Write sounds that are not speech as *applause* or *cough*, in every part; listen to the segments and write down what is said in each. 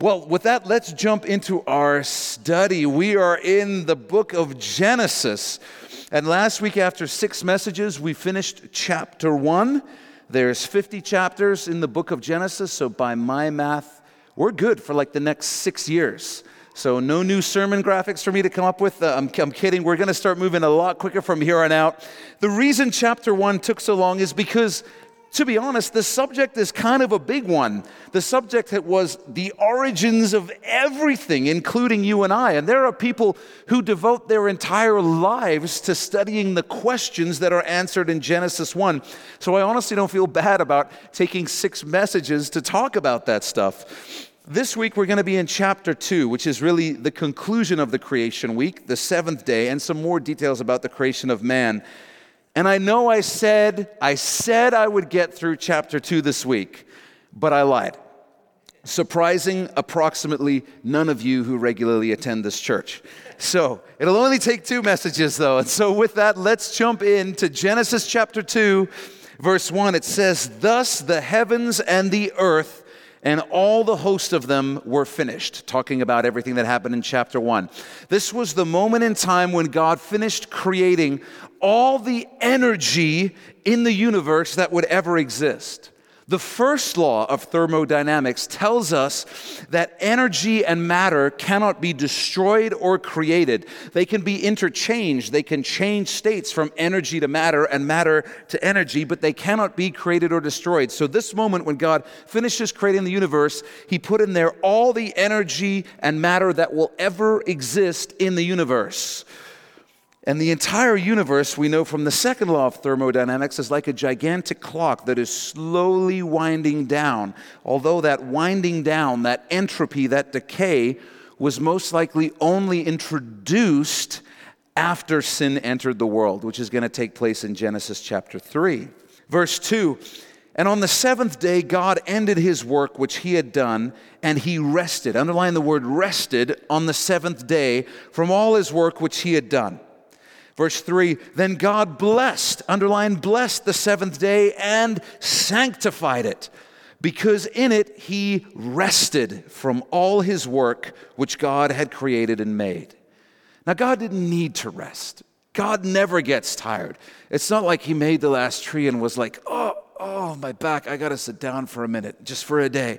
Well, with that, let's jump into our study. We are in the book of Genesis. And last week, after six messages, we finished chapter one. There's 50 chapters in the book of Genesis, so by my math, we're good for like the next six years. So, no new sermon graphics for me to come up with. Uh, I'm, I'm kidding. We're going to start moving a lot quicker from here on out. The reason chapter one took so long is because to be honest, the subject is kind of a big one. The subject that was the origins of everything, including you and I. And there are people who devote their entire lives to studying the questions that are answered in Genesis 1. So I honestly don't feel bad about taking six messages to talk about that stuff. This week, we're going to be in chapter 2, which is really the conclusion of the creation week, the seventh day, and some more details about the creation of man. And I know I said, I said I would get through chapter two this week, but I lied. Surprising approximately none of you who regularly attend this church. So it'll only take two messages though. And so with that, let's jump into Genesis chapter 2, verse 1. It says, Thus the heavens and the earth and all the host of them were finished, talking about everything that happened in chapter 1. This was the moment in time when God finished creating all the energy in the universe that would ever exist. The first law of thermodynamics tells us that energy and matter cannot be destroyed or created. They can be interchanged. They can change states from energy to matter and matter to energy, but they cannot be created or destroyed. So, this moment when God finishes creating the universe, He put in there all the energy and matter that will ever exist in the universe. And the entire universe, we know from the second law of thermodynamics, is like a gigantic clock that is slowly winding down. Although that winding down, that entropy, that decay, was most likely only introduced after sin entered the world, which is going to take place in Genesis chapter 3. Verse 2 And on the seventh day, God ended his work which he had done, and he rested. Underline the word rested on the seventh day from all his work which he had done. Verse 3 Then God blessed, underline blessed the seventh day and sanctified it, because in it he rested from all his work which God had created and made. Now, God didn't need to rest. God never gets tired. It's not like he made the last tree and was like, oh, oh, my back, I got to sit down for a minute, just for a day.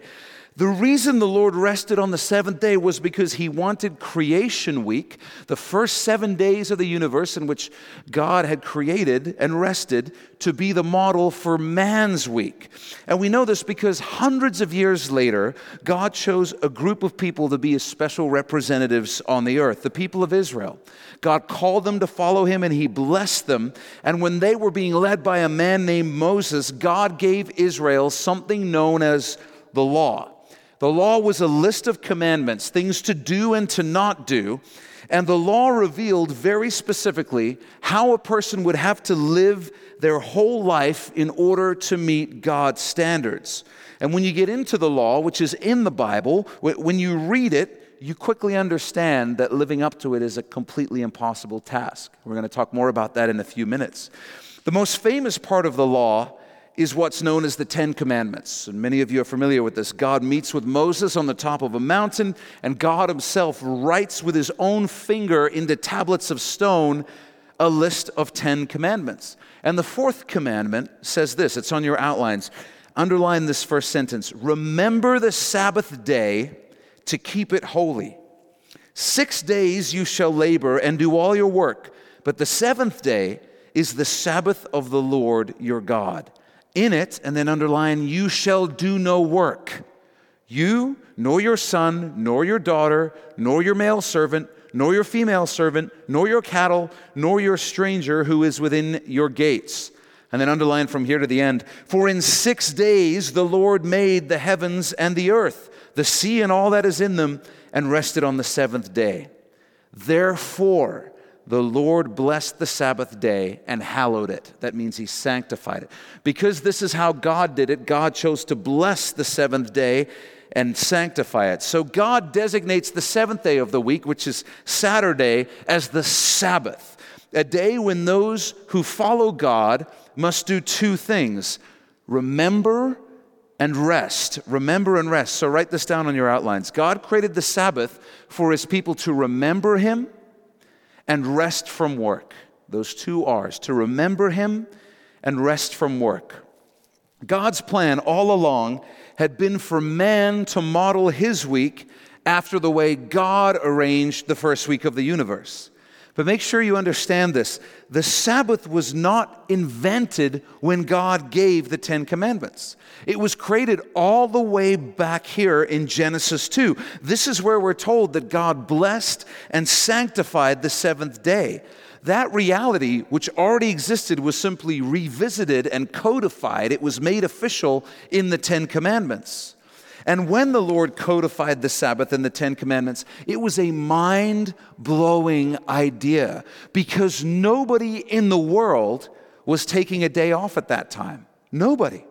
The reason the Lord rested on the seventh day was because he wanted creation week, the first seven days of the universe in which God had created and rested, to be the model for man's week. And we know this because hundreds of years later, God chose a group of people to be his special representatives on the earth, the people of Israel. God called them to follow him and he blessed them. And when they were being led by a man named Moses, God gave Israel something known as the law. The law was a list of commandments, things to do and to not do. And the law revealed very specifically how a person would have to live their whole life in order to meet God's standards. And when you get into the law, which is in the Bible, when you read it, you quickly understand that living up to it is a completely impossible task. We're going to talk more about that in a few minutes. The most famous part of the law is what's known as the Ten Commandments. And many of you are familiar with this. God meets with Moses on the top of a mountain, and God Himself writes with His own finger into tablets of stone a list of Ten Commandments. And the fourth commandment says this it's on your outlines. Underline this first sentence Remember the Sabbath day to keep it holy. Six days you shall labor and do all your work, but the seventh day is the Sabbath of the Lord your God in it, and then underline, you shall do no work. You, nor your son, nor your daughter, nor your male servant, nor your female servant, nor your cattle, nor your stranger who is within your gates. And then underline from here to the end For in six days the Lord made the heavens and the earth, the sea and all that is in them, and rested on the seventh day. Therefore, the Lord blessed the Sabbath day and hallowed it. That means he sanctified it. Because this is how God did it, God chose to bless the seventh day and sanctify it. So God designates the seventh day of the week, which is Saturday, as the Sabbath, a day when those who follow God must do two things remember and rest. Remember and rest. So write this down on your outlines. God created the Sabbath for his people to remember him and rest from work. Those two R's to remember him and rest from work. God's plan all along had been for man to model his week after the way God arranged the first week of the universe. But make sure you understand this. The Sabbath was not invented when God gave the Ten Commandments. It was created all the way back here in Genesis 2. This is where we're told that God blessed and sanctified the seventh day. That reality, which already existed, was simply revisited and codified. It was made official in the Ten Commandments. And when the Lord codified the Sabbath and the Ten Commandments, it was a mind blowing idea because nobody in the world was taking a day off at that time. Nobody.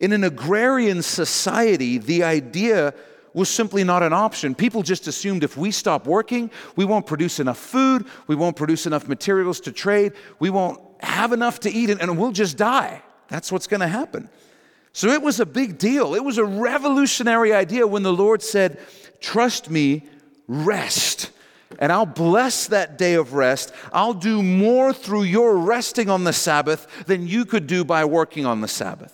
In an agrarian society, the idea was simply not an option. People just assumed if we stop working, we won't produce enough food, we won't produce enough materials to trade, we won't have enough to eat, and we'll just die. That's what's going to happen. So it was a big deal. It was a revolutionary idea when the Lord said, Trust me, rest. And I'll bless that day of rest. I'll do more through your resting on the Sabbath than you could do by working on the Sabbath.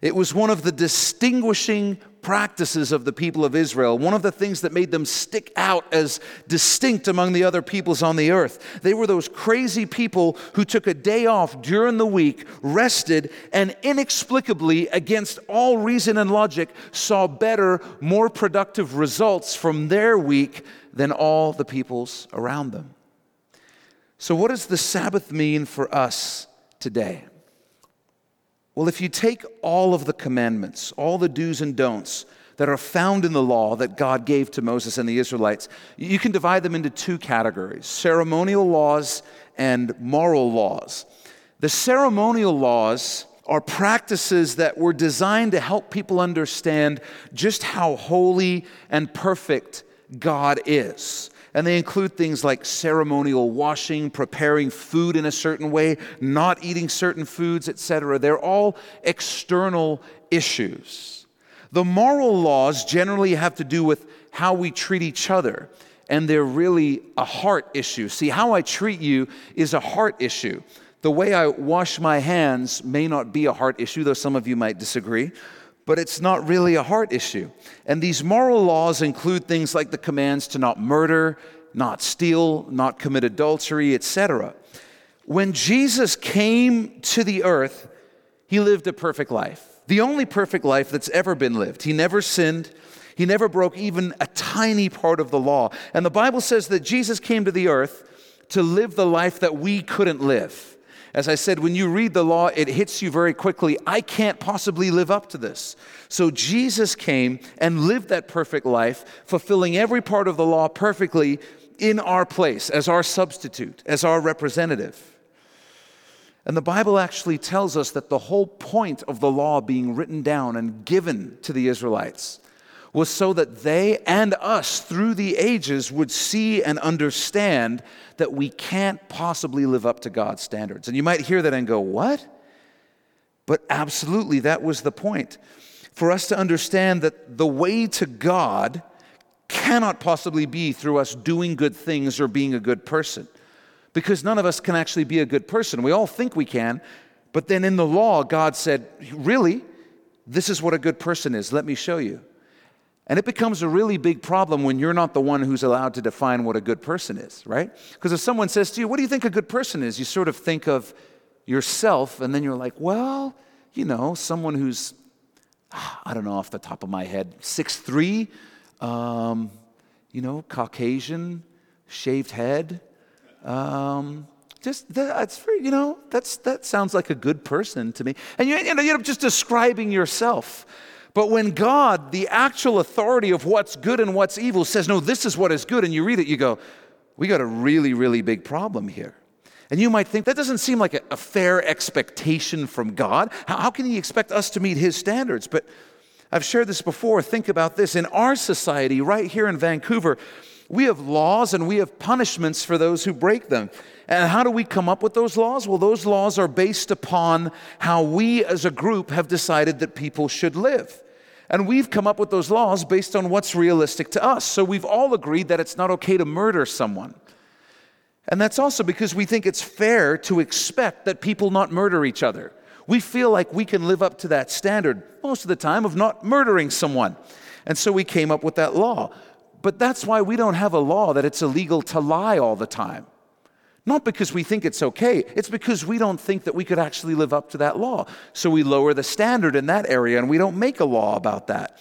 It was one of the distinguishing practices of the people of Israel, one of the things that made them stick out as distinct among the other peoples on the earth. They were those crazy people who took a day off during the week, rested, and inexplicably, against all reason and logic, saw better, more productive results from their week than all the peoples around them. So, what does the Sabbath mean for us today? Well, if you take all of the commandments, all the do's and don'ts that are found in the law that God gave to Moses and the Israelites, you can divide them into two categories ceremonial laws and moral laws. The ceremonial laws are practices that were designed to help people understand just how holy and perfect God is. And they include things like ceremonial washing, preparing food in a certain way, not eating certain foods, etc. They're all external issues. The moral laws generally have to do with how we treat each other, and they're really a heart issue. See, how I treat you is a heart issue. The way I wash my hands may not be a heart issue, though some of you might disagree but it's not really a heart issue. And these moral laws include things like the commands to not murder, not steal, not commit adultery, etc. When Jesus came to the earth, he lived a perfect life. The only perfect life that's ever been lived. He never sinned. He never broke even a tiny part of the law. And the Bible says that Jesus came to the earth to live the life that we couldn't live. As I said, when you read the law, it hits you very quickly. I can't possibly live up to this. So Jesus came and lived that perfect life, fulfilling every part of the law perfectly in our place, as our substitute, as our representative. And the Bible actually tells us that the whole point of the law being written down and given to the Israelites was so that they and us through the ages would see and understand that we can't possibly live up to God's standards. And you might hear that and go, What? But absolutely, that was the point. For us to understand that the way to God cannot possibly be through us doing good things or being a good person. Because none of us can actually be a good person. We all think we can, but then in the law, God said, Really? This is what a good person is. Let me show you. And it becomes a really big problem when you're not the one who's allowed to define what a good person is, right? Because if someone says to you, What do you think a good person is? you sort of think of yourself, and then you're like, Well, you know, someone who's, I don't know off the top of my head, six three, um, you know, Caucasian, shaved head. Um, just that's you know, that's that sounds like a good person to me. And you, know, you're just describing yourself. But when God, the actual authority of what's good and what's evil, says, no, this is what is good, and you read it, you go, we got a really, really big problem here. And you might think that doesn't seem like a, a fair expectation from God. How, how can He expect us to meet His standards? But I've shared this before. Think about this. In our society, right here in Vancouver, We have laws and we have punishments for those who break them. And how do we come up with those laws? Well, those laws are based upon how we as a group have decided that people should live. And we've come up with those laws based on what's realistic to us. So we've all agreed that it's not okay to murder someone. And that's also because we think it's fair to expect that people not murder each other. We feel like we can live up to that standard most of the time of not murdering someone. And so we came up with that law. But that's why we don't have a law that it's illegal to lie all the time. Not because we think it's okay, it's because we don't think that we could actually live up to that law. So we lower the standard in that area and we don't make a law about that.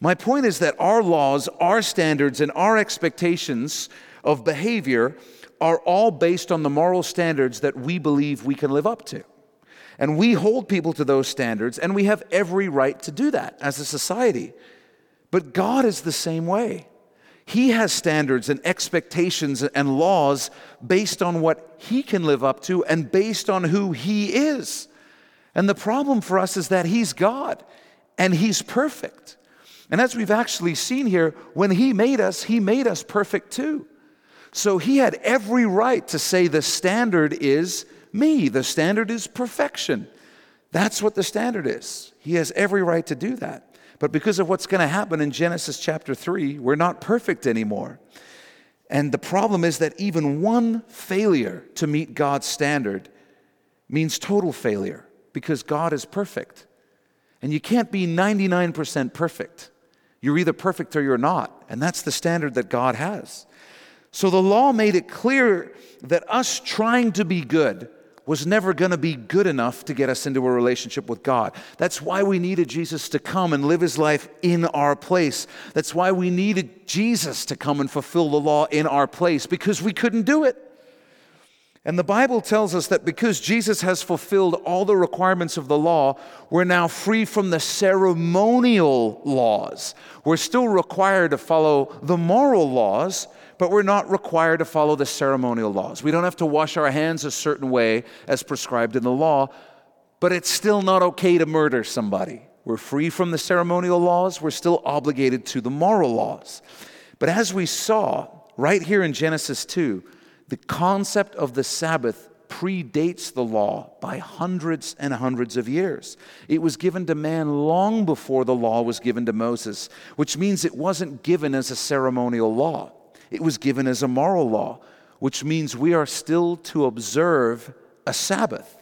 My point is that our laws, our standards, and our expectations of behavior are all based on the moral standards that we believe we can live up to. And we hold people to those standards, and we have every right to do that as a society. But God is the same way. He has standards and expectations and laws based on what He can live up to and based on who He is. And the problem for us is that He's God and He's perfect. And as we've actually seen here, when He made us, He made us perfect too. So He had every right to say the standard is me, the standard is perfection. That's what the standard is. He has every right to do that. But because of what's going to happen in Genesis chapter 3, we're not perfect anymore. And the problem is that even one failure to meet God's standard means total failure because God is perfect. And you can't be 99% perfect. You're either perfect or you're not. And that's the standard that God has. So the law made it clear that us trying to be good was never going to be good enough to get us into a relationship with God. That's why we needed Jesus to come and live his life in our place. That's why we needed Jesus to come and fulfill the law in our place because we couldn't do it. And the Bible tells us that because Jesus has fulfilled all the requirements of the law, we're now free from the ceremonial laws. We're still required to follow the moral laws, but we're not required to follow the ceremonial laws. We don't have to wash our hands a certain way as prescribed in the law, but it's still not okay to murder somebody. We're free from the ceremonial laws, we're still obligated to the moral laws. But as we saw right here in Genesis 2, the concept of the Sabbath predates the law by hundreds and hundreds of years. It was given to man long before the law was given to Moses, which means it wasn't given as a ceremonial law. It was given as a moral law, which means we are still to observe a Sabbath.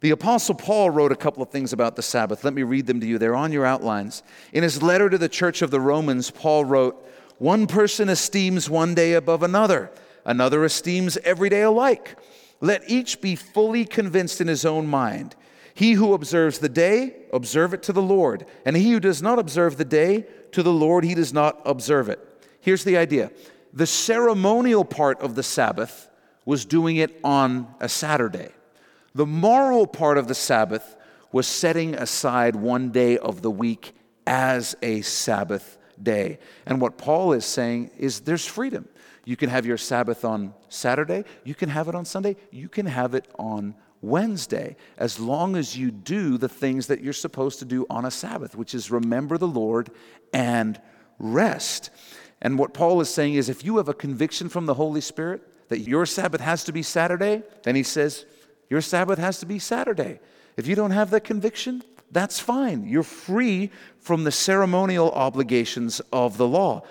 The Apostle Paul wrote a couple of things about the Sabbath. Let me read them to you. They're on your outlines. In his letter to the church of the Romans, Paul wrote, One person esteems one day above another, another esteems every day alike. Let each be fully convinced in his own mind. He who observes the day, observe it to the Lord. And he who does not observe the day, to the Lord he does not observe it. Here's the idea the ceremonial part of the Sabbath was doing it on a Saturday. The moral part of the Sabbath was setting aside one day of the week as a Sabbath day. And what Paul is saying is there's freedom. You can have your Sabbath on Saturday, you can have it on Sunday, you can have it on Wednesday, as long as you do the things that you're supposed to do on a Sabbath, which is remember the Lord and rest. And what Paul is saying is if you have a conviction from the Holy Spirit that your Sabbath has to be Saturday, then he says, your Sabbath has to be Saturday. If you don't have that conviction, that's fine. You're free from the ceremonial obligations of the law,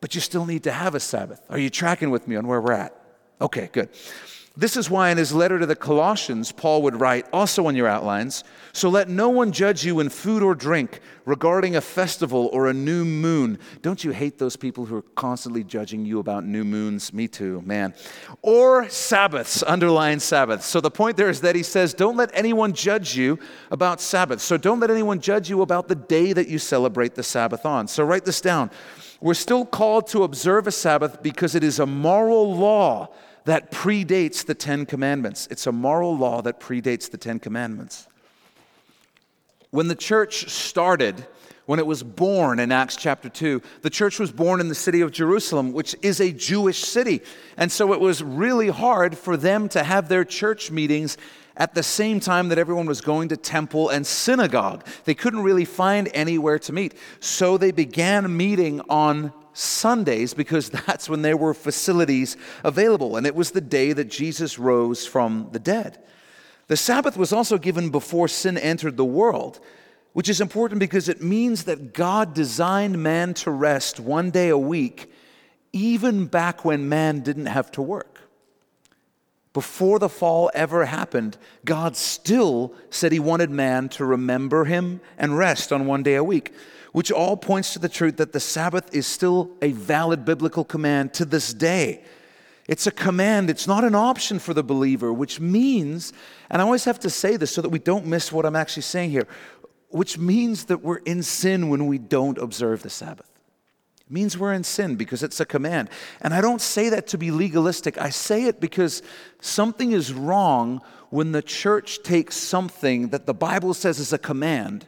but you still need to have a Sabbath. Are you tracking with me on where we're at? Okay, good. This is why in his letter to the Colossians, Paul would write, also on your outlines, so let no one judge you in food or drink regarding a festival or a new moon. Don't you hate those people who are constantly judging you about new moons? Me too, man. Or Sabbaths, underline Sabbaths. So the point there is that he says, don't let anyone judge you about Sabbaths. So don't let anyone judge you about the day that you celebrate the Sabbath on. So write this down. We're still called to observe a Sabbath because it is a moral law that predates the Ten Commandments. It's a moral law that predates the Ten Commandments. When the church started, when it was born in Acts chapter 2, the church was born in the city of Jerusalem, which is a Jewish city. And so it was really hard for them to have their church meetings at the same time that everyone was going to temple and synagogue. They couldn't really find anywhere to meet. So they began meeting on Sundays because *laughs* that's when there were facilities available, and it was the day that Jesus rose from the dead. The Sabbath was also given before sin entered the world, which is important because it means that God designed man to rest one day a week, even back when man didn't have to work. Before the fall ever happened, God still said He wanted man to remember Him and rest on one day a week, which all points to the truth that the Sabbath is still a valid biblical command to this day. It's a command, it's not an option for the believer, which means, and I always have to say this so that we don't miss what I'm actually saying here, which means that we're in sin when we don't observe the Sabbath. It means we're in sin because it's a command. And I don't say that to be legalistic. I say it because something is wrong when the church takes something that the Bible says is a command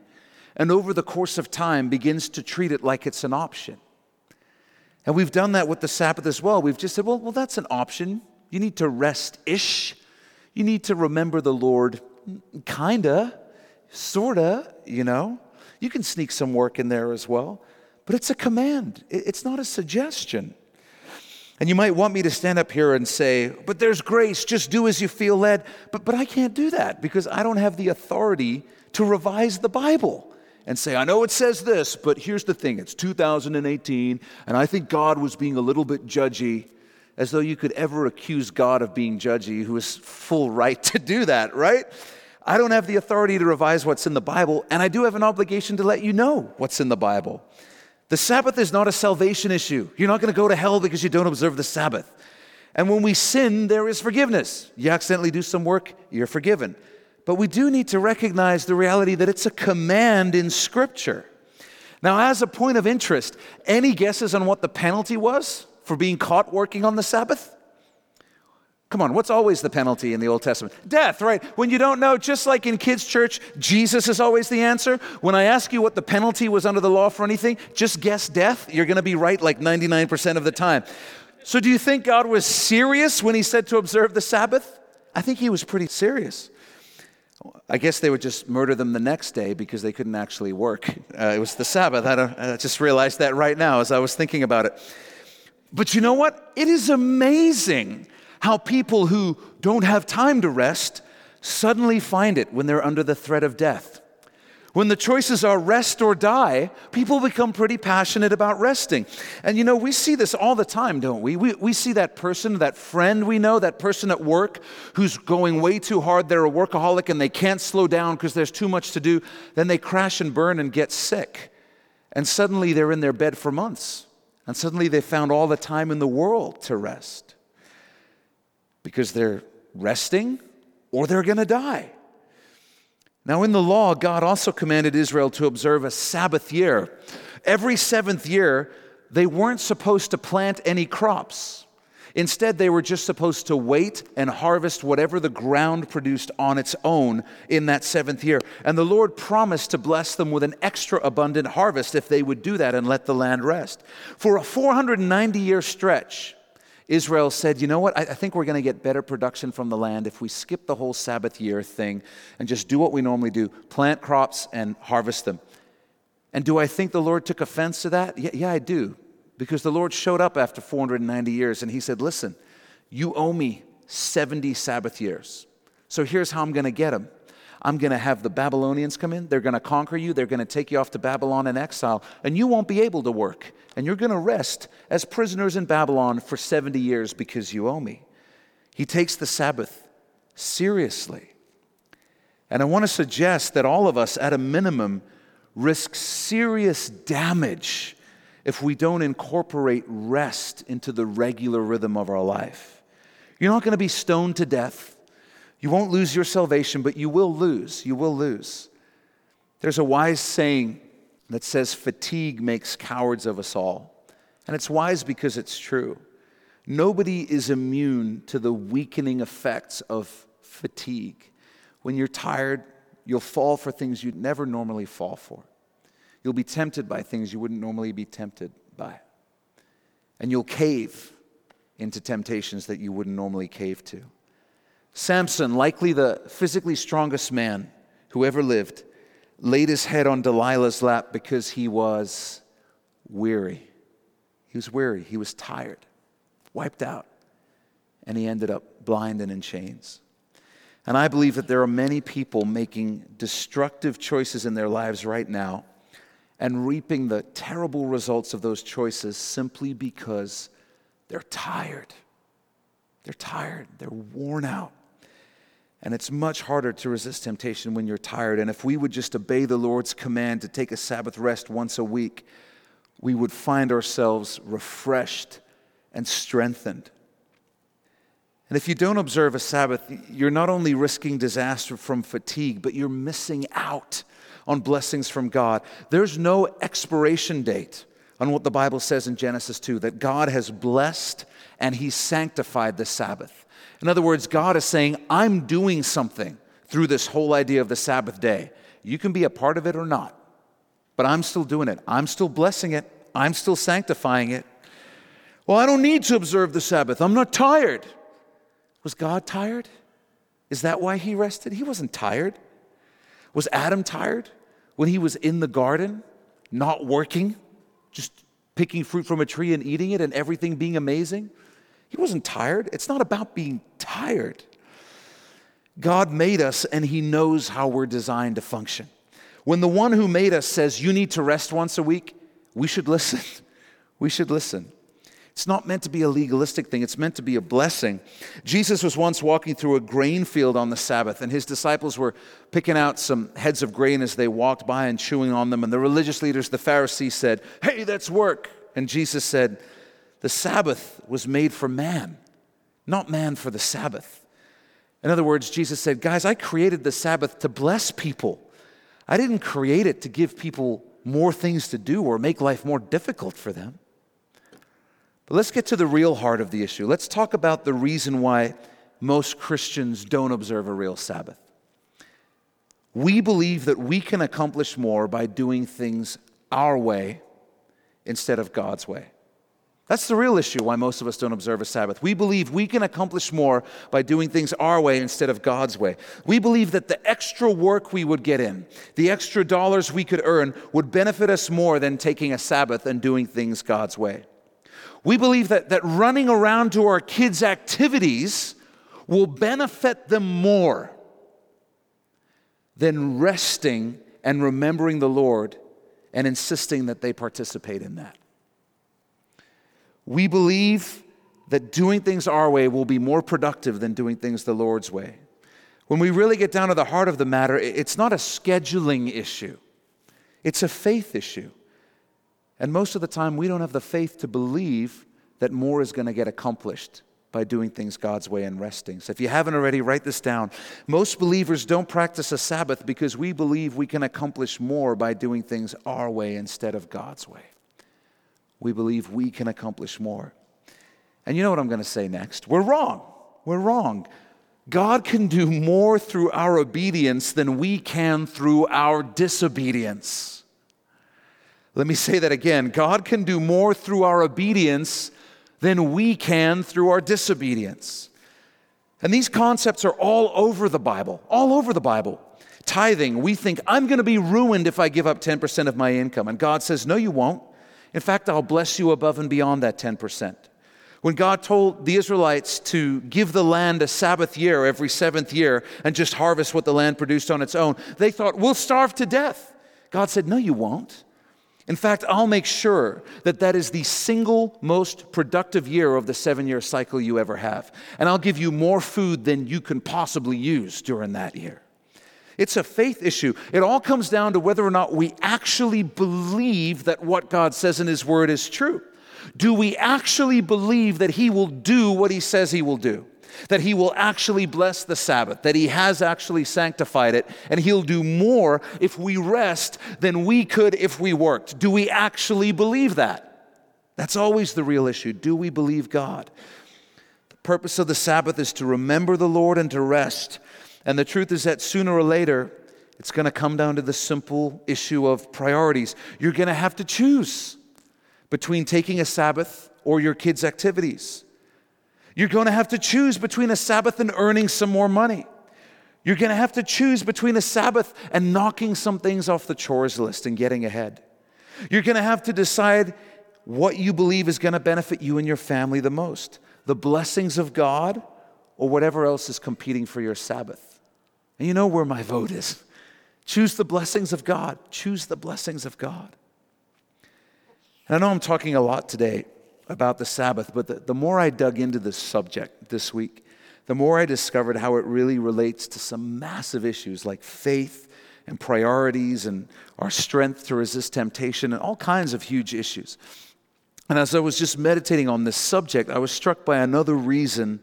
and over the course of time begins to treat it like it's an option. And we've done that with the Sabbath as well. We've just said, well, well that's an option. You need to rest ish. You need to remember the Lord, kinda, sorta, you know. You can sneak some work in there as well. But it's a command, it's not a suggestion. And you might want me to stand up here and say, but there's grace, just do as you feel led. But, but I can't do that because I don't have the authority to revise the Bible and say, I know it says this, but here's the thing it's 2018, and I think God was being a little bit judgy, as though you could ever accuse God of being judgy, who has full right to do that, right? I don't have the authority to revise what's in the Bible, and I do have an obligation to let you know what's in the Bible. The Sabbath is not a salvation issue. You're not going to go to hell because you don't observe the Sabbath. And when we sin, there is forgiveness. You accidentally do some work, you're forgiven. But we do need to recognize the reality that it's a command in Scripture. Now, as a point of interest, any guesses on what the penalty was for being caught working on the Sabbath? Come on, what's always the penalty in the Old Testament? Death, right? When you don't know, just like in kids' church, Jesus is always the answer. When I ask you what the penalty was under the law for anything, just guess death. You're going to be right like 99% of the time. So, do you think God was serious when he said to observe the Sabbath? I think he was pretty serious. I guess they would just murder them the next day because they couldn't actually work. Uh, it was the Sabbath. I, I just realized that right now as I was thinking about it. But you know what? It is amazing how people who don't have time to rest suddenly find it when they're under the threat of death. When the choices are rest or die, people become pretty passionate about resting. And you know, we see this all the time, don't we? We, we see that person, that friend we know, that person at work who's going way too hard. They're a workaholic and they can't slow down because there's too much to do. Then they crash and burn and get sick. And suddenly they're in their bed for months. And suddenly they found all the time in the world to rest because they're resting or they're going to die. Now, in the law, God also commanded Israel to observe a Sabbath year. Every seventh year, they weren't supposed to plant any crops. Instead, they were just supposed to wait and harvest whatever the ground produced on its own in that seventh year. And the Lord promised to bless them with an extra abundant harvest if they would do that and let the land rest. For a 490 year stretch, Israel said, you know what, I, I think we're going to get better production from the land if we skip the whole Sabbath year thing and just do what we normally do plant crops and harvest them. And do I think the Lord took offense to that? Yeah, yeah, I do. Because the Lord showed up after 490 years and he said, listen, you owe me 70 Sabbath years. So here's how I'm going to get them. I'm going to have the Babylonians come in. They're going to conquer you. They're going to take you off to Babylon in exile, and you won't be able to work. And you're going to rest as prisoners in Babylon for 70 years because you owe me. He takes the Sabbath seriously. And I want to suggest that all of us, at a minimum, risk serious damage if we don't incorporate rest into the regular rhythm of our life. You're not going to be stoned to death. You won't lose your salvation, but you will lose. You will lose. There's a wise saying that says, fatigue makes cowards of us all. And it's wise because it's true. Nobody is immune to the weakening effects of fatigue. When you're tired, you'll fall for things you'd never normally fall for. You'll be tempted by things you wouldn't normally be tempted by. And you'll cave into temptations that you wouldn't normally cave to. Samson, likely the physically strongest man who ever lived, laid his head on Delilah's lap because he was weary. He was weary. He was tired, wiped out. And he ended up blind and in chains. And I believe that there are many people making destructive choices in their lives right now and reaping the terrible results of those choices simply because they're tired. They're tired. They're worn out. And it's much harder to resist temptation when you're tired. And if we would just obey the Lord's command to take a Sabbath rest once a week, we would find ourselves refreshed and strengthened. And if you don't observe a Sabbath, you're not only risking disaster from fatigue, but you're missing out on blessings from God. There's no expiration date on what the Bible says in Genesis 2 that God has blessed and He sanctified the Sabbath. In other words, God is saying, I'm doing something through this whole idea of the Sabbath day. You can be a part of it or not, but I'm still doing it. I'm still blessing it. I'm still sanctifying it. Well, I don't need to observe the Sabbath. I'm not tired. Was God tired? Is that why he rested? He wasn't tired. Was Adam tired when he was in the garden, not working, just picking fruit from a tree and eating it and everything being amazing? He wasn't tired. It's not about being tired. God made us and he knows how we're designed to function. When the one who made us says you need to rest once a week, we should listen. *laughs* We should listen. It's not meant to be a legalistic thing, it's meant to be a blessing. Jesus was once walking through a grain field on the Sabbath, and his disciples were picking out some heads of grain as they walked by and chewing on them. And the religious leaders, the Pharisees, said, Hey, that's work. And Jesus said, The Sabbath was made for man, not man for the Sabbath. In other words, Jesus said, Guys, I created the Sabbath to bless people. I didn't create it to give people more things to do or make life more difficult for them. But let's get to the real heart of the issue. Let's talk about the reason why most Christians don't observe a real Sabbath. We believe that we can accomplish more by doing things our way instead of God's way. That's the real issue why most of us don't observe a Sabbath. We believe we can accomplish more by doing things our way instead of God's way. We believe that the extra work we would get in, the extra dollars we could earn, would benefit us more than taking a Sabbath and doing things God's way. We believe that, that running around to our kids' activities will benefit them more than resting and remembering the Lord and insisting that they participate in that. We believe that doing things our way will be more productive than doing things the Lord's way. When we really get down to the heart of the matter, it's not a scheduling issue, it's a faith issue. And most of the time, we don't have the faith to believe that more is going to get accomplished by doing things God's way and resting. So if you haven't already, write this down. Most believers don't practice a Sabbath because we believe we can accomplish more by doing things our way instead of God's way. We believe we can accomplish more. And you know what I'm going to say next? We're wrong. We're wrong. God can do more through our obedience than we can through our disobedience. Let me say that again. God can do more through our obedience than we can through our disobedience. And these concepts are all over the Bible, all over the Bible. Tithing, we think, I'm going to be ruined if I give up 10% of my income. And God says, No, you won't. In fact, I'll bless you above and beyond that 10%. When God told the Israelites to give the land a Sabbath year every seventh year and just harvest what the land produced on its own, they thought, We'll starve to death. God said, No, you won't. In fact, I'll make sure that that is the single most productive year of the seven year cycle you ever have. And I'll give you more food than you can possibly use during that year. It's a faith issue. It all comes down to whether or not we actually believe that what God says in His Word is true. Do we actually believe that He will do what He says He will do? that he will actually bless the Sabbath, that he has actually sanctified it, and he'll do more if we rest than we could if we worked. Do we actually believe that? That's always the real issue. Do we believe God? The purpose of the Sabbath is to remember the Lord and to rest. And the truth is that sooner or later, it's going to come down to the simple issue of priorities. You're going to have to choose between taking a Sabbath or your kids' activities. You're going to have to choose between a Sabbath and earning some more money. You're going to have to choose between a Sabbath and knocking some things off the chores list and getting ahead. You're going to have to decide what you believe is going to benefit you and your family the most the blessings of God or whatever else is competing for your Sabbath. And you know where my vote is. Choose the blessings of God. Choose the blessings of God. And I know I'm talking a lot today about the Sabbath, but the, the more I dug into this subject this week, the more I discovered how it really relates to some massive issues like faith and priorities and our strength to resist temptation and all kinds of huge issues. And as I was just meditating on this subject, I was struck by another reason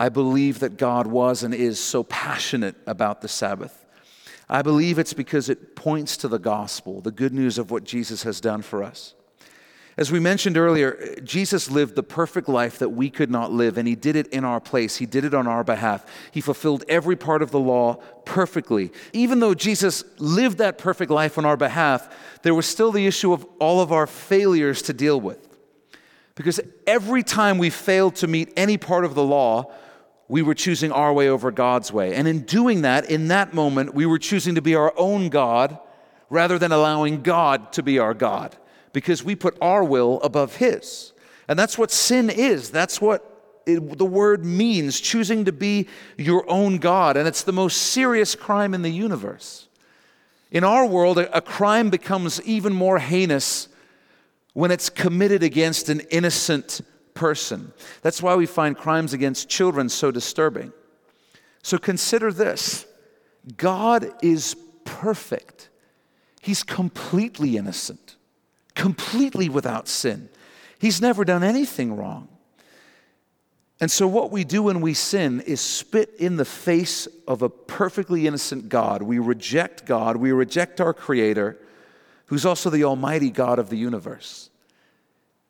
I believe that God was and is so passionate about the Sabbath. I believe it's because it points to the gospel, the good news of what Jesus has done for us. As we mentioned earlier, Jesus lived the perfect life that we could not live, and he did it in our place. He did it on our behalf. He fulfilled every part of the law perfectly. Even though Jesus lived that perfect life on our behalf, there was still the issue of all of our failures to deal with. Because every time we failed to meet any part of the law, we were choosing our way over God's way. And in doing that, in that moment, we were choosing to be our own God rather than allowing God to be our God because we put our will above His. And that's what sin is. That's what it, the word means choosing to be your own God. And it's the most serious crime in the universe. In our world, a, a crime becomes even more heinous when it's committed against an innocent person. That's why we find crimes against children so disturbing. So consider this God is perfect, He's completely innocent completely without sin. He's never done anything wrong. And so, what we do when we sin is spit in the face of a perfectly innocent God. We reject God, we reject our Creator, who's also the Almighty God of the universe.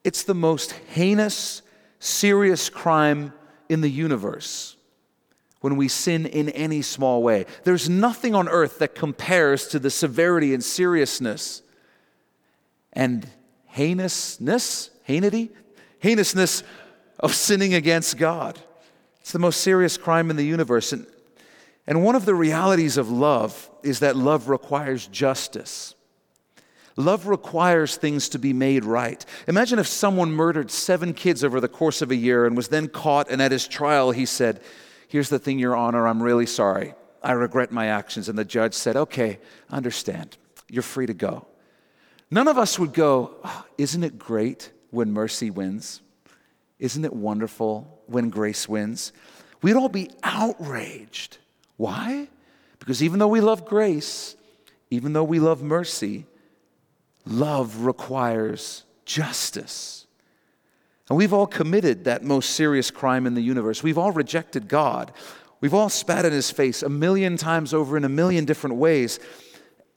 It's the most heinous, serious crime in the universe when we sin in any small way. There's nothing on earth that compares to the severity and seriousness and heinousness, heinity, heinousness of sinning against God. It's the most serious crime in the universe. And, and one of the realities of love is that love requires justice. Love requires things to be made right. Imagine if someone murdered seven kids over the course of a year and was then caught, and at his trial, he said, Here's the thing, Your Honor, I'm really sorry. I regret my actions. And the judge said, Okay, understand. You're free to go. None of us would go, oh, Isn't it great when mercy wins? Isn't it wonderful when grace wins? We'd all be outraged. Why? Because even though we love grace, even though we love mercy, love requires justice. And we've all committed that most serious crime in the universe. We've all rejected God. We've all spat in his face a million times over in a million different ways.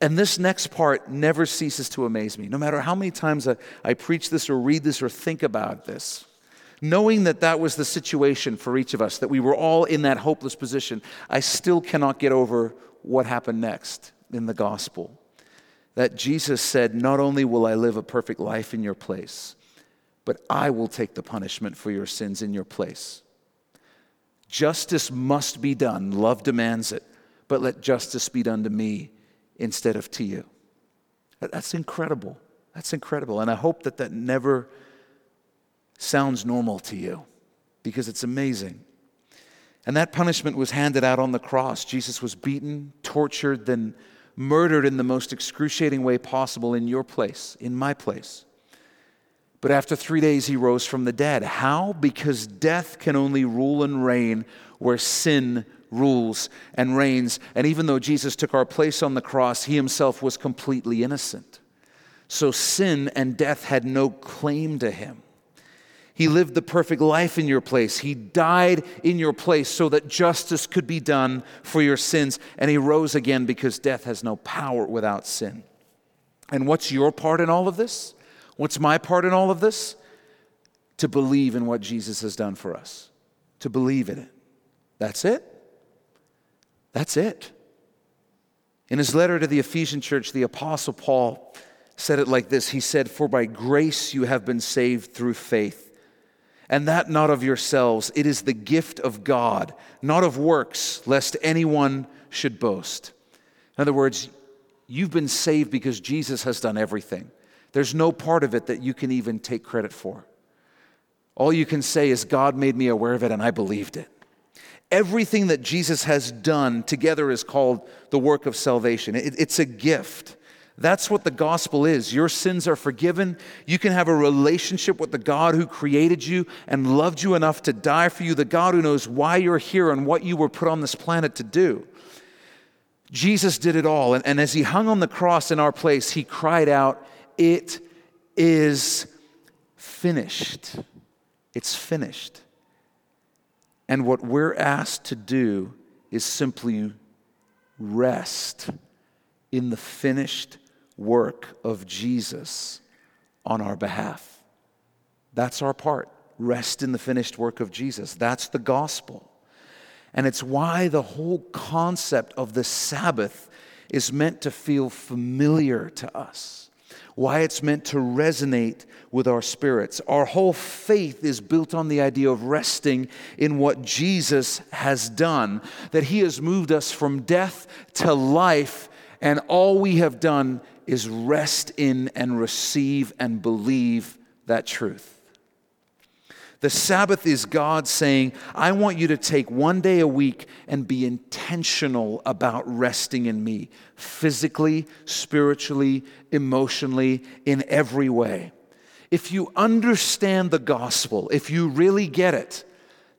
And this next part never ceases to amaze me. No matter how many times I, I preach this or read this or think about this, knowing that that was the situation for each of us, that we were all in that hopeless position, I still cannot get over what happened next in the gospel. That Jesus said, Not only will I live a perfect life in your place, but I will take the punishment for your sins in your place. Justice must be done. Love demands it. But let justice be done to me instead of to you. That's incredible. That's incredible. And I hope that that never sounds normal to you because it's amazing. And that punishment was handed out on the cross. Jesus was beaten, tortured, then murdered in the most excruciating way possible in your place, in my place. But after three days, he rose from the dead. How? Because death can only rule and reign where sin rules and reigns. And even though Jesus took our place on the cross, he himself was completely innocent. So sin and death had no claim to him. He lived the perfect life in your place. He died in your place so that justice could be done for your sins. And he rose again because death has no power without sin. And what's your part in all of this? What's my part in all of this? To believe in what Jesus has done for us, to believe in it. That's it. That's it. In his letter to the Ephesian church, the Apostle Paul said it like this He said, For by grace you have been saved through faith, and that not of yourselves. It is the gift of God, not of works, lest anyone should boast. In other words, you've been saved because Jesus has done everything. There's no part of it that you can even take credit for. All you can say is, God made me aware of it and I believed it. Everything that Jesus has done together is called the work of salvation. It, it's a gift. That's what the gospel is. Your sins are forgiven. You can have a relationship with the God who created you and loved you enough to die for you, the God who knows why you're here and what you were put on this planet to do. Jesus did it all. And, and as he hung on the cross in our place, he cried out, It is finished. It's finished. And what we're asked to do is simply rest in the finished work of Jesus on our behalf. That's our part. Rest in the finished work of Jesus. That's the gospel. And it's why the whole concept of the Sabbath is meant to feel familiar to us, why it's meant to resonate with our spirits. Our whole faith is built on the idea of resting in what Jesus has done, that He has moved us from death to life, and all we have done is rest in and receive and believe that truth. The Sabbath is God saying, I want you to take one day a week and be intentional about resting in me, physically, spiritually, emotionally, in every way. If you understand the gospel, if you really get it,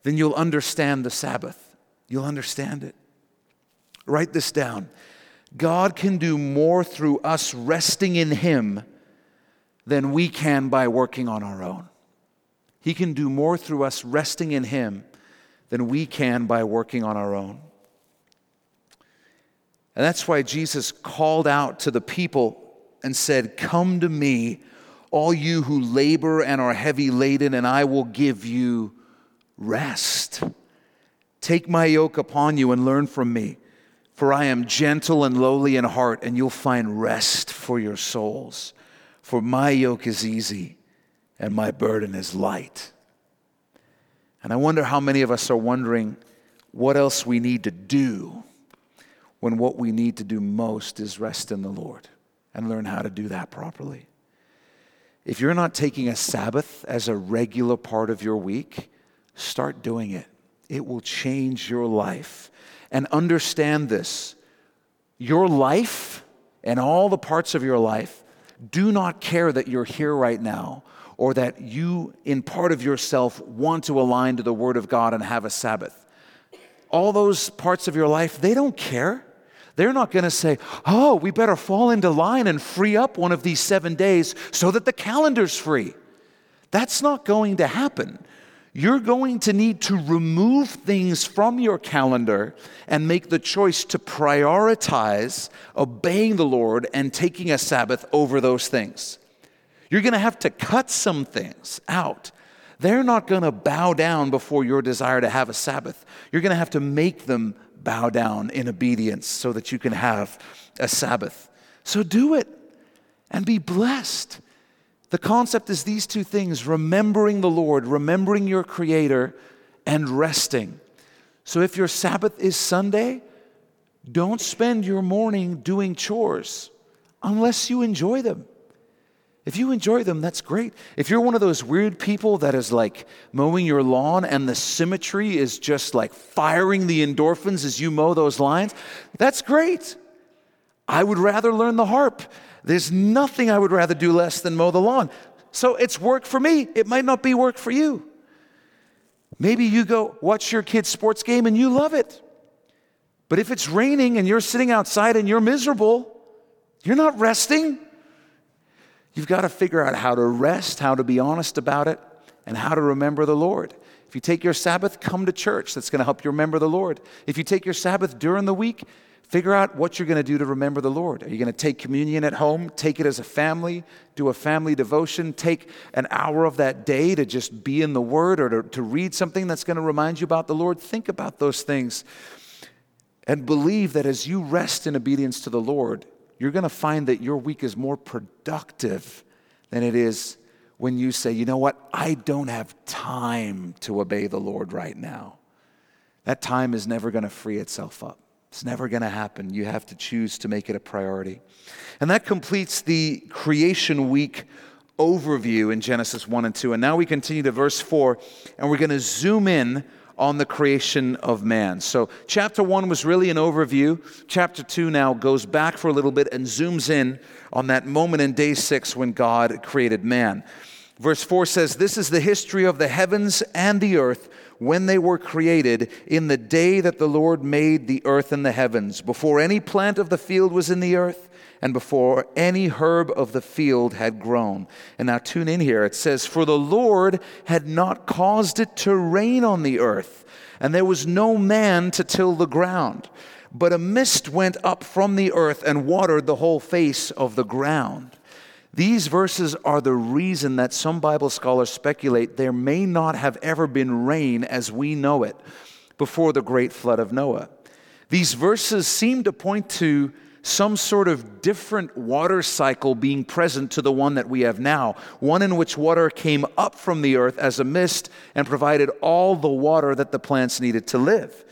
then you'll understand the Sabbath. You'll understand it. Write this down. God can do more through us resting in Him than we can by working on our own. He can do more through us resting in Him than we can by working on our own. And that's why Jesus called out to the people and said, Come to me, all you who labor and are heavy laden, and I will give you rest. Take my yoke upon you and learn from me for I am gentle and lowly in heart, and you'll find rest for your souls. For my yoke is easy and my burden is light. And I wonder how many of us are wondering what else we need to do when what we need to do most is rest in the Lord and learn how to do that properly. If you're not taking a Sabbath as a regular part of your week, start doing it. It will change your life and understand this. Your life and all the parts of your life do not care that you're here right now or that you, in part of yourself, want to align to the Word of God and have a Sabbath. All those parts of your life, they don't care. They're not going to say, oh, we better fall into line and free up one of these seven days so that the calendar's free. That's not going to happen you're going to need to remove things from your calendar and make the choice to prioritize obeying the Lord and taking a Sabbath over those things. You're going to have to cut some things out. They're not going to bow down before your desire to have a Sabbath. You're going to have to make them bow down in obedience so that you can have a Sabbath. So do it and be blessed. The concept is these two things remembering the Lord, remembering your Creator, and resting. So if your Sabbath is Sunday, don't spend your morning doing chores unless you enjoy them. If you enjoy them, that's great. If you're one of those weird people that is like mowing your lawn and the symmetry is just like firing the endorphins as you mow those lines, that's great. I would rather learn the harp there's nothing I would rather do less than mow the lawn. So it's work for me. It might not be work for you. Maybe you go watch your kid's sports game and you love it. But if it's raining and you're sitting outside and you're miserable, you're not resting. You've got to figure out how to rest, how to be honest about it, and how to remember the Lord. If you take your Sabbath, come to church. That's going to help you remember the Lord. If you take your Sabbath during the week, Figure out what you're going to do to remember the Lord. Are you going to take communion at home? Take it as a family? Do a family devotion? Take an hour of that day to just be in the Word or to, to read something that's going to remind you about the Lord? Think about those things and believe that as you rest in obedience to the Lord, you're going to find that your week is more productive than it is when you say, you know what, I don't have time to obey the Lord right now. That time is never going to free itself up. It's never going to happen. You have to choose to make it a priority. And that completes the creation week overview in Genesis 1 and 2. And now we continue to verse 4, and we're going to zoom in on the creation of man. So, chapter 1 was really an overview. Chapter 2 now goes back for a little bit and zooms in on that moment in day 6 when God created man. Verse 4 says, This is the history of the heavens and the earth when they were created in the day that the Lord made the earth and the heavens, before any plant of the field was in the earth and before any herb of the field had grown. And now tune in here. It says, For the Lord had not caused it to rain on the earth, and there was no man to till the ground. But a mist went up from the earth and watered the whole face of the ground. These verses are the reason that some Bible scholars speculate there may not have ever been rain as we know it before the great flood of Noah. These verses seem to point to some sort of different water cycle being present to the one that we have now, one in which water came up from the earth as a mist and provided all the water that the plants needed to live.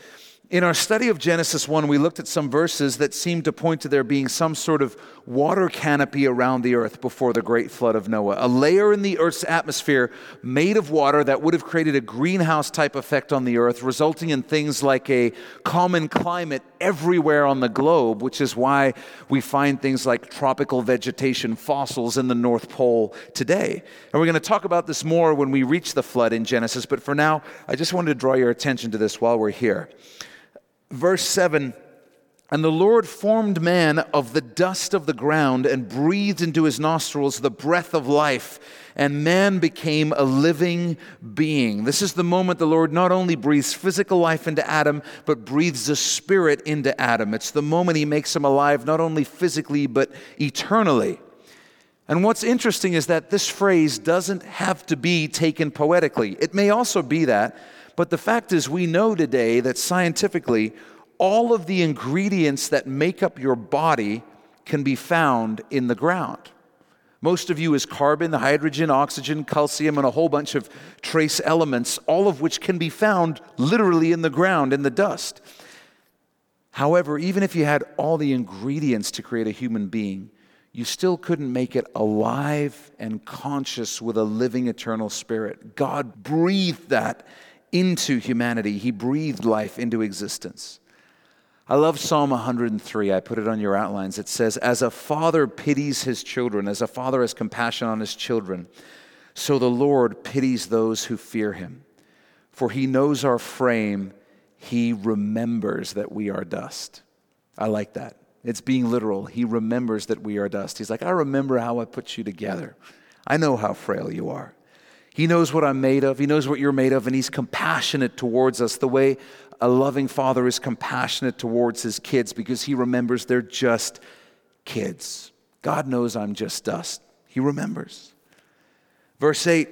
In our study of Genesis 1, we looked at some verses that seem to point to there being some sort of water canopy around the earth before the great flood of Noah, a layer in the earth's atmosphere made of water that would have created a greenhouse type effect on the earth, resulting in things like a common climate everywhere on the globe, which is why we find things like tropical vegetation fossils in the North Pole today. And we're going to talk about this more when we reach the flood in Genesis, but for now, I just wanted to draw your attention to this while we're here verse 7 And the Lord formed man of the dust of the ground and breathed into his nostrils the breath of life, and man became a living being. This is the moment the Lord not only breathes physical life into Adam, but breathes the spirit into Adam. It's the moment he makes him alive, not only physically, but eternally. And what's interesting is that this phrase doesn't have to be taken poetically. It may also be that, but the fact is, we know today that scientifically, all of the ingredients that make up your body can be found in the ground. Most of you is carbon, hydrogen, oxygen, calcium, and a whole bunch of trace elements, all of which can be found literally in the ground, in the dust. However, even if you had all the ingredients to create a human being, you still couldn't make it alive and conscious with a living eternal spirit. God breathed that into humanity. He breathed life into existence. I love Psalm 103. I put it on your outlines. It says, As a father pities his children, as a father has compassion on his children, so the Lord pities those who fear him. For he knows our frame, he remembers that we are dust. I like that. It's being literal. He remembers that we are dust. He's like, I remember how I put you together. I know how frail you are. He knows what I'm made of. He knows what you're made of, and He's compassionate towards us the way a loving father is compassionate towards his kids because He remembers they're just kids. God knows I'm just dust. He remembers. Verse 8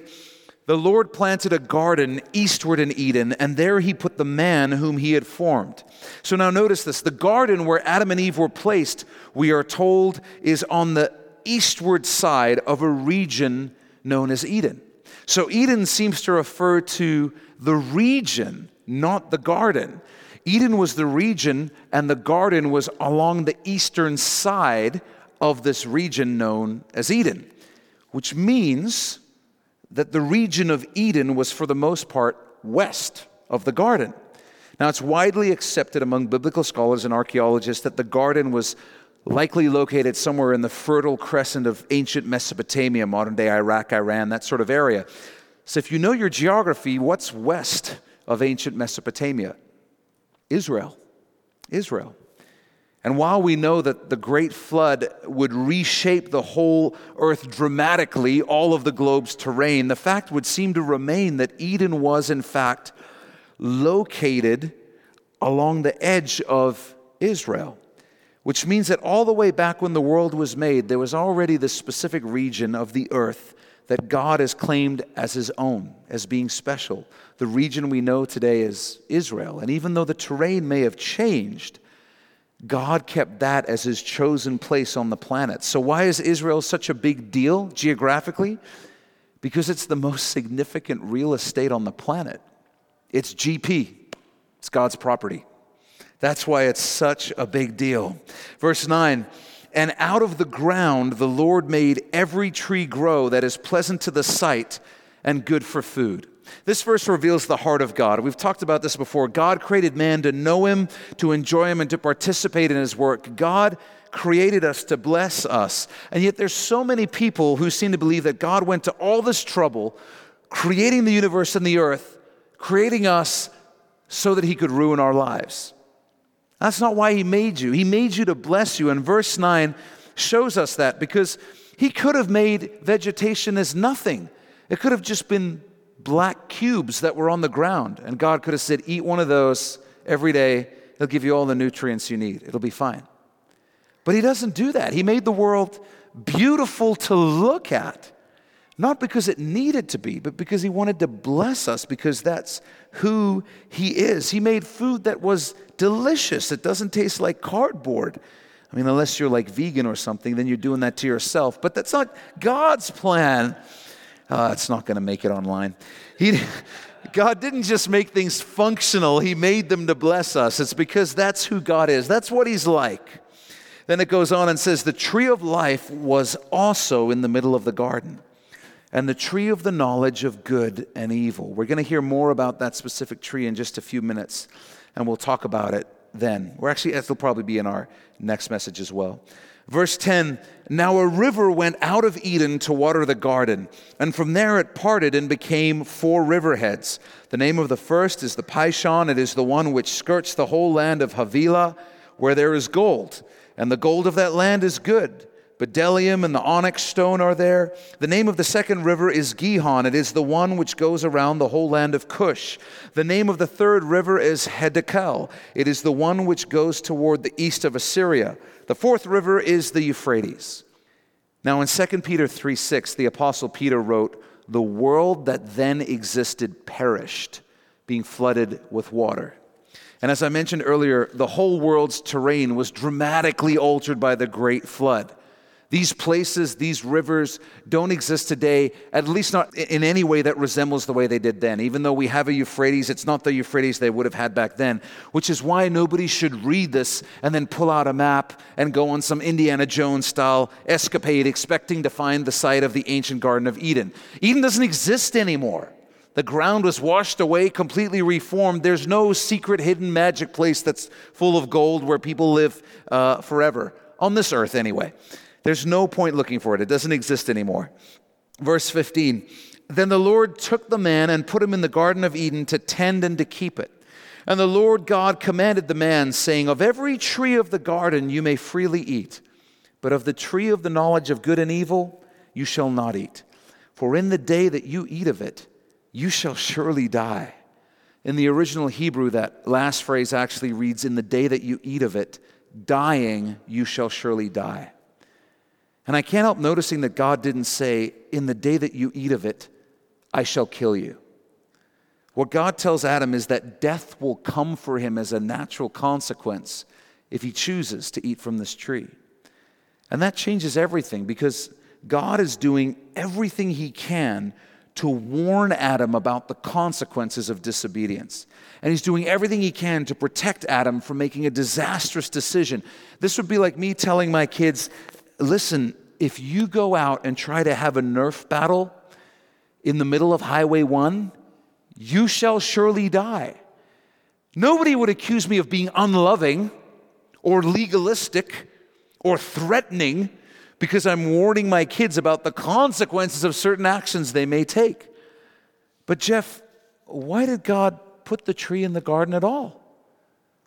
The Lord planted a garden eastward in Eden, and there He put the man whom He had formed. So now notice this the garden where Adam and Eve were placed, we are told, is on the eastward side of a region known as Eden. So Eden seems to refer to the region, not the garden. Eden was the region, and the garden was along the eastern side of this region known as Eden, which means that the region of Eden was, for the most part, west of the garden. Now, it's widely accepted among biblical scholars and archaeologists that the garden was likely located somewhere in the fertile crescent of ancient Mesopotamia, modern day Iraq, Iran, that sort of area. So, if you know your geography, what's west of ancient Mesopotamia? Israel. Israel. And while we know that the great flood would reshape the whole earth dramatically, all of the globe's terrain, the fact would seem to remain that Eden was, in fact, located along the edge of Israel which means that all the way back when the world was made, there was already this specific region of the earth that God has claimed as his own, as being special. The region we know today is Israel. And even though the terrain may have changed, God kept that as his chosen place on the planet. So, why is Israel such a big deal geographically? Because it's the most significant real estate on the planet. It's GP, it's God's property. That's why it's such a big deal. Verse 9, and out of the ground the Lord made every tree grow that is pleasant to the sight and good for food. This verse reveals the heart of God. We've talked about this before. God created man to know him, to enjoy him, and to participate in his work. God created us to bless us. And yet there's so many people who seem to believe that God went to all this trouble creating the universe and the earth, creating us so that he could ruin our lives. That's not why he made you. He made you to bless you. And verse 9 shows us that because he could have made vegetation as nothing. It could have just been black cubes that were on the ground. And God could have said, Eat one of those every day. He'll give you all the nutrients you need. It'll be fine. But He doesn't do that. He made the world beautiful to look at, not because it needed to be, but because He wanted to bless us, because that's who He is. He made food that was delicious, it doesn't taste like cardboard. I mean, unless you're like vegan or something, then you're doing that to yourself. But that's not God's plan. Uh, it's not going to make it online. He, *laughs* God didn't just make things functional, He made them to bless us. It's because that's who God is, that's what He's like. Then it goes on and says, The tree of life was also in the middle of the garden, and the tree of the knowledge of good and evil. We're going to hear more about that specific tree in just a few minutes, and we'll talk about it then. We're actually, it'll probably be in our next message as well. Verse 10 Now a river went out of Eden to water the garden, and from there it parted and became four riverheads. The name of the first is the Pishon, it is the one which skirts the whole land of Havilah, where there is gold and the gold of that land is good. Bdellium and the onyx stone are there. The name of the second river is Gihon. It is the one which goes around the whole land of Cush. The name of the third river is Hiddekel. It is the one which goes toward the east of Assyria. The fourth river is the Euphrates. Now in 2 Peter 3 6, the Apostle Peter wrote, The world that then existed perished, being flooded with water. And as I mentioned earlier, the whole world's terrain was dramatically altered by the Great Flood. These places, these rivers don't exist today, at least not in any way that resembles the way they did then. Even though we have a Euphrates, it's not the Euphrates they would have had back then, which is why nobody should read this and then pull out a map and go on some Indiana Jones style escapade expecting to find the site of the ancient Garden of Eden. Eden doesn't exist anymore. The ground was washed away, completely reformed. There's no secret hidden magic place that's full of gold where people live uh, forever, on this earth anyway. There's no point looking for it, it doesn't exist anymore. Verse 15 Then the Lord took the man and put him in the Garden of Eden to tend and to keep it. And the Lord God commanded the man, saying, Of every tree of the garden you may freely eat, but of the tree of the knowledge of good and evil you shall not eat. For in the day that you eat of it, you shall surely die. In the original Hebrew, that last phrase actually reads, In the day that you eat of it, dying, you shall surely die. And I can't help noticing that God didn't say, In the day that you eat of it, I shall kill you. What God tells Adam is that death will come for him as a natural consequence if he chooses to eat from this tree. And that changes everything because God is doing everything he can to warn Adam about the consequences of disobedience. And he's doing everything he can to protect Adam from making a disastrous decision. This would be like me telling my kids listen, if you go out and try to have a Nerf battle in the middle of Highway 1, you shall surely die. Nobody would accuse me of being unloving or legalistic or threatening because I'm warning my kids about the consequences of certain actions they may take. But, Jeff, why did God put the tree in the garden at all?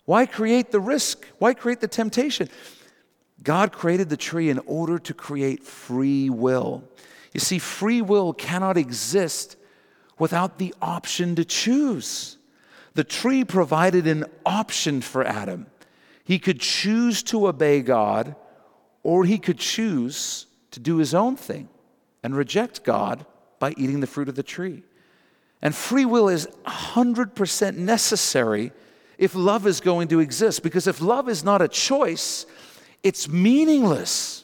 Why create the risk? Why create the temptation? God created the tree in order to create free will. You see, free will cannot exist without the option to choose. The tree provided an option for Adam. He could choose to obey God or he could choose to do his own thing and reject God by eating the fruit of the tree. And free will is 100% necessary if love is going to exist. Because if love is not a choice, it's meaningless.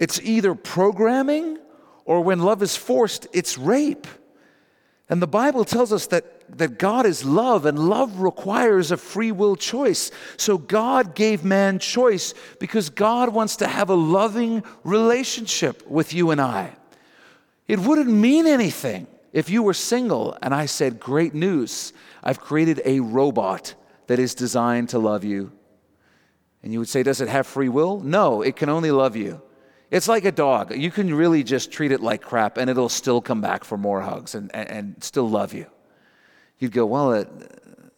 It's either programming or when love is forced, it's rape. And the Bible tells us that, that God is love, and love requires a free will choice. So God gave man choice because God wants to have a loving relationship with you and I. It wouldn't mean anything if you were single and I said, Great news, I've created a robot that is designed to love you. And you would say, Does it have free will? No, it can only love you. It's like a dog. You can really just treat it like crap and it'll still come back for more hugs and, and, and still love you. You'd go, well, it,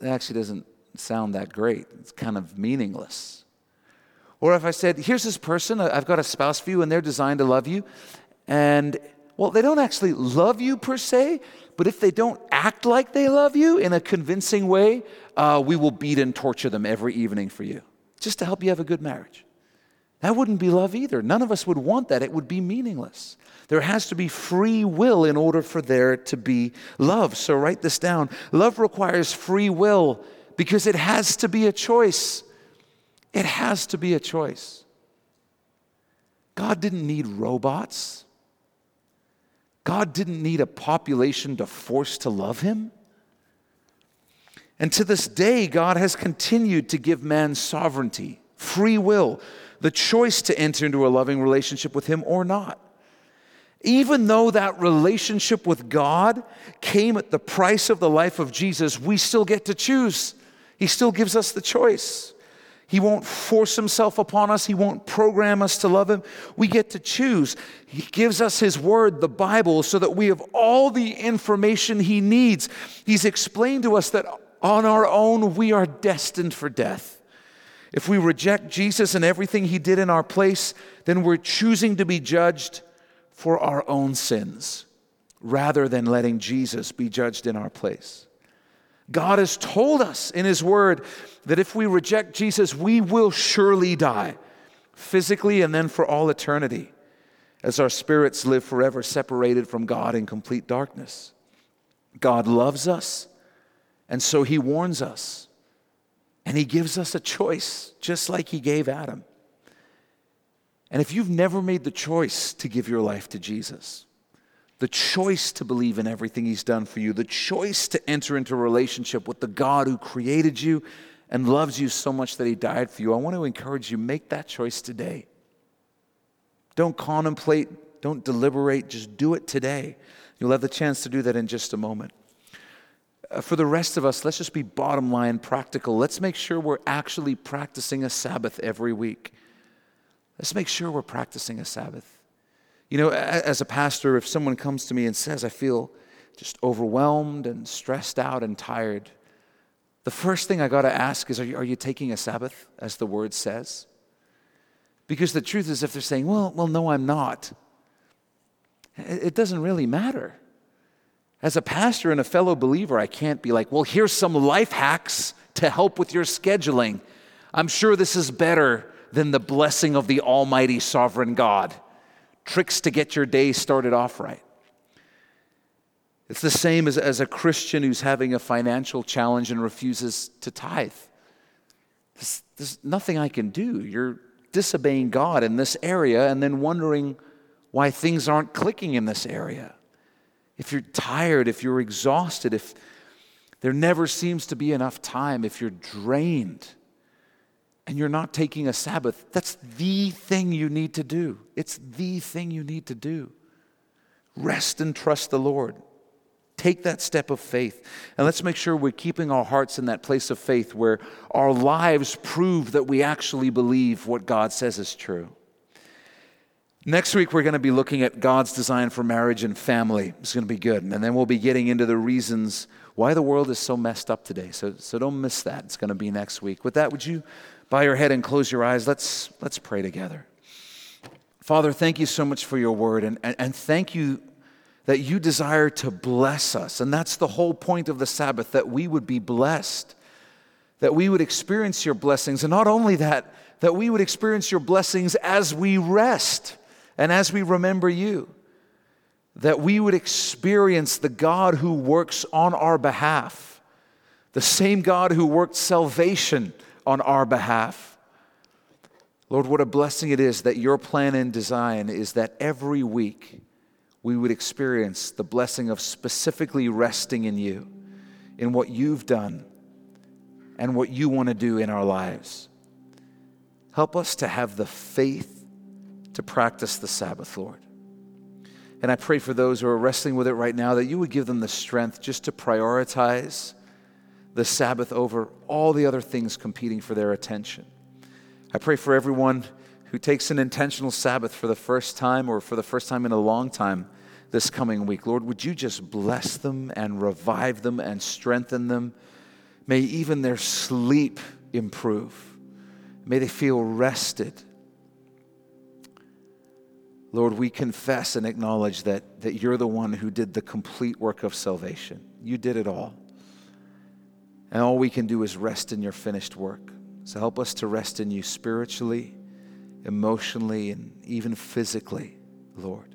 it actually doesn't sound that great. It's kind of meaningless. Or if I said, here's this person, I've got a spouse for you and they're designed to love you. And, well, they don't actually love you per se, but if they don't act like they love you in a convincing way, uh, we will beat and torture them every evening for you, just to help you have a good marriage. That wouldn't be love either. None of us would want that. It would be meaningless. There has to be free will in order for there to be love. So write this down. Love requires free will because it has to be a choice. It has to be a choice. God didn't need robots. God didn't need a population to force to love him. And to this day, God has continued to give man sovereignty, free will the choice to enter into a loving relationship with Him or not. Even though that relationship with God came at the price of the life of Jesus, we still get to choose. He still gives us the choice. He won't force himself upon us. He won't program us to love him. We get to choose. He gives us his word, the Bible, so that we have all the information he needs. He's explained to us that on our own we are destined for death. If we reject Jesus and everything he did in our place, then we're choosing to be judged for our own sins rather than letting Jesus be judged in our place. God has told us in his word that if we reject Jesus, we will surely die, physically and then for all eternity, as our spirits live forever separated from God in complete darkness. God loves us, and so he warns us and he gives us a choice, just like he gave Adam. And if you've never made the choice to give your life to Jesus, the choice to believe in everything he's done for you, the choice to enter into a relationship with the God who created you and loves you so much that he died for you, I want to encourage you make that choice today. Don't contemplate, don't deliberate, just do it today. You'll have the chance to do that in just a moment. Uh, for the rest of us, let's just be bottom line practical. Let's make sure we're actually practicing a Sabbath every week. Let's make sure we're practicing a Sabbath. You know, as a pastor, if someone comes to me and says, I feel just overwhelmed and stressed out and tired, the first thing I got to ask is, are you, are you taking a Sabbath, as the word says? Because the truth is, if they're saying, well, well, no, I'm not, it doesn't really matter. As a pastor and a fellow believer, I can't be like, well, here's some life hacks to help with your scheduling. I'm sure this is better than the blessing of the Almighty Sovereign God. Tricks to get your day started off right. It's the same as, as a Christian who's having a financial challenge and refuses to tithe. There's, there's nothing I can do. You're disobeying God in this area and then wondering why things aren't clicking in this area if you're tired, if you're exhausted, if there never seems to be enough time, if you're drained and you're not taking a Sabbath, that's the thing you need to do. It's the thing you need to do. Rest and trust the Lord. Take that step of faith. And let's make sure we're keeping our hearts in that place of faith where our lives prove that we actually believe what God says is true. Next week, we're going to be looking at God's design for marriage and family. It's going to be good. And then we'll be getting into the reasons why the world is so messed up today. So, so don't miss that. It's going to be next week. With that, would you bow your head and close your eyes? Let's, let's pray together. Father, thank you so much for your word. And, and, and thank you that you desire to bless us. And that's the whole point of the Sabbath, that we would be blessed, that we would experience your blessings. And not only that, that we would experience your blessings as we rest and as we remember you, that we would experience the God who works on our behalf, the same God who worked salvation on our behalf. Lord, what a blessing it is that your plan and design is that every week we would experience the blessing of specifically resting in you, in what you've done, and what you want to do in our lives. Help us to have the faith to practice the Sabbath, Lord. And I pray for those who are wrestling with it right now that you would give them the strength just to prioritize the Sabbath over all the other things competing for their attention. I pray for everyone who takes an intentional Sabbath for the first time or for the first time in a long time this coming week. Lord, would you just bless them and revive them and strengthen them? May even their sleep improve. May they feel rested. Lord, we confess and acknowledge that, that you're the one who did the complete work of salvation. You did it all. And all we can do is rest in your finished work. So help us to rest in you spiritually, emotionally, and even physically, Lord.